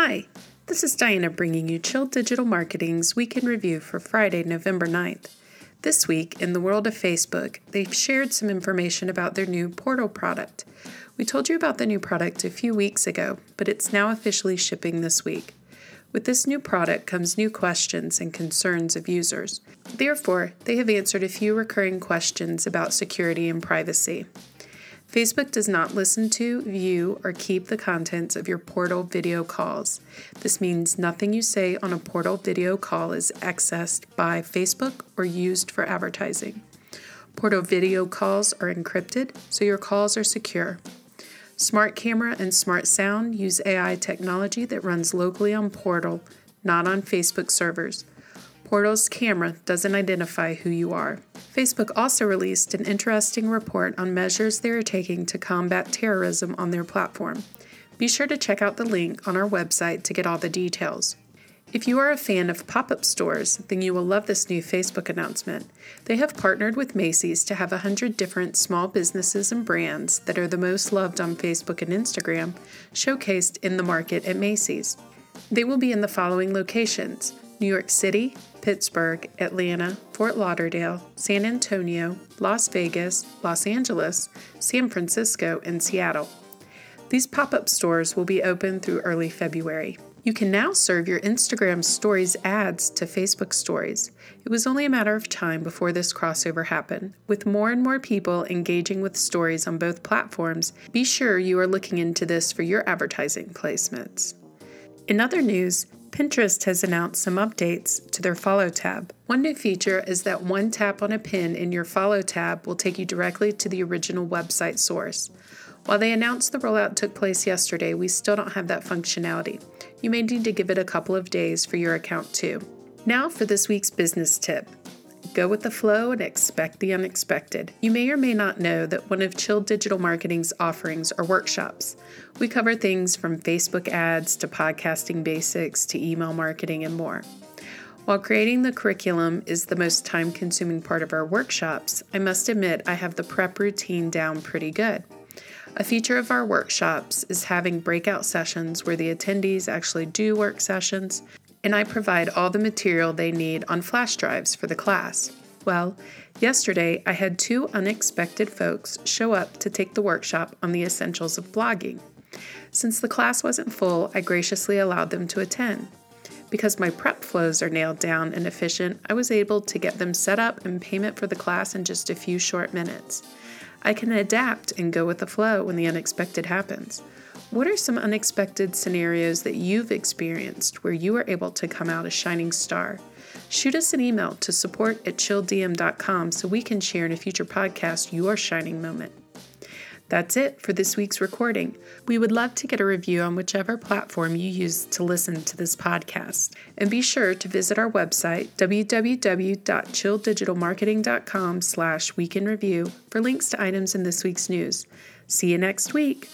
Hi, this is Diana bringing you Chill Digital Marketing's Week in Review for Friday, November 9th. This week, in the world of Facebook, they've shared some information about their new portal product. We told you about the new product a few weeks ago, but it's now officially shipping this week. With this new product comes new questions and concerns of users. Therefore, they have answered a few recurring questions about security and privacy. Facebook does not listen to, view, or keep the contents of your portal video calls. This means nothing you say on a portal video call is accessed by Facebook or used for advertising. Portal video calls are encrypted, so your calls are secure. Smart Camera and Smart Sound use AI technology that runs locally on Portal, not on Facebook servers. Portal's camera doesn't identify who you are. Facebook also released an interesting report on measures they are taking to combat terrorism on their platform. Be sure to check out the link on our website to get all the details. If you are a fan of pop up stores, then you will love this new Facebook announcement. They have partnered with Macy's to have 100 different small businesses and brands that are the most loved on Facebook and Instagram showcased in the market at Macy's. They will be in the following locations New York City, Pittsburgh, Atlanta, Fort Lauderdale, San Antonio, Las Vegas, Los Angeles, San Francisco, and Seattle. These pop up stores will be open through early February. You can now serve your Instagram stories ads to Facebook stories. It was only a matter of time before this crossover happened. With more and more people engaging with stories on both platforms, be sure you are looking into this for your advertising placements. In other news, Pinterest has announced some updates to their Follow tab. One new feature is that one tap on a pin in your Follow tab will take you directly to the original website source. While they announced the rollout took place yesterday, we still don't have that functionality. You may need to give it a couple of days for your account too. Now for this week's business tip. Go with the flow and expect the unexpected. You may or may not know that one of Chill Digital Marketing's offerings are workshops. We cover things from Facebook ads to podcasting basics to email marketing and more. While creating the curriculum is the most time consuming part of our workshops, I must admit I have the prep routine down pretty good. A feature of our workshops is having breakout sessions where the attendees actually do work sessions and I provide all the material they need on flash drives for the class. Well, yesterday I had two unexpected folks show up to take the workshop on the essentials of blogging. Since the class wasn't full, I graciously allowed them to attend. Because my prep flows are nailed down and efficient, I was able to get them set up and payment for the class in just a few short minutes. I can adapt and go with the flow when the unexpected happens. What are some unexpected scenarios that you've experienced where you were able to come out a shining star? Shoot us an email to support at chilldm.com so we can share in a future podcast your shining moment. That's it for this week's recording. We would love to get a review on whichever platform you use to listen to this podcast. And be sure to visit our website, www.chilldigitalmarketing.com slash week in review for links to items in this week's news. See you next week.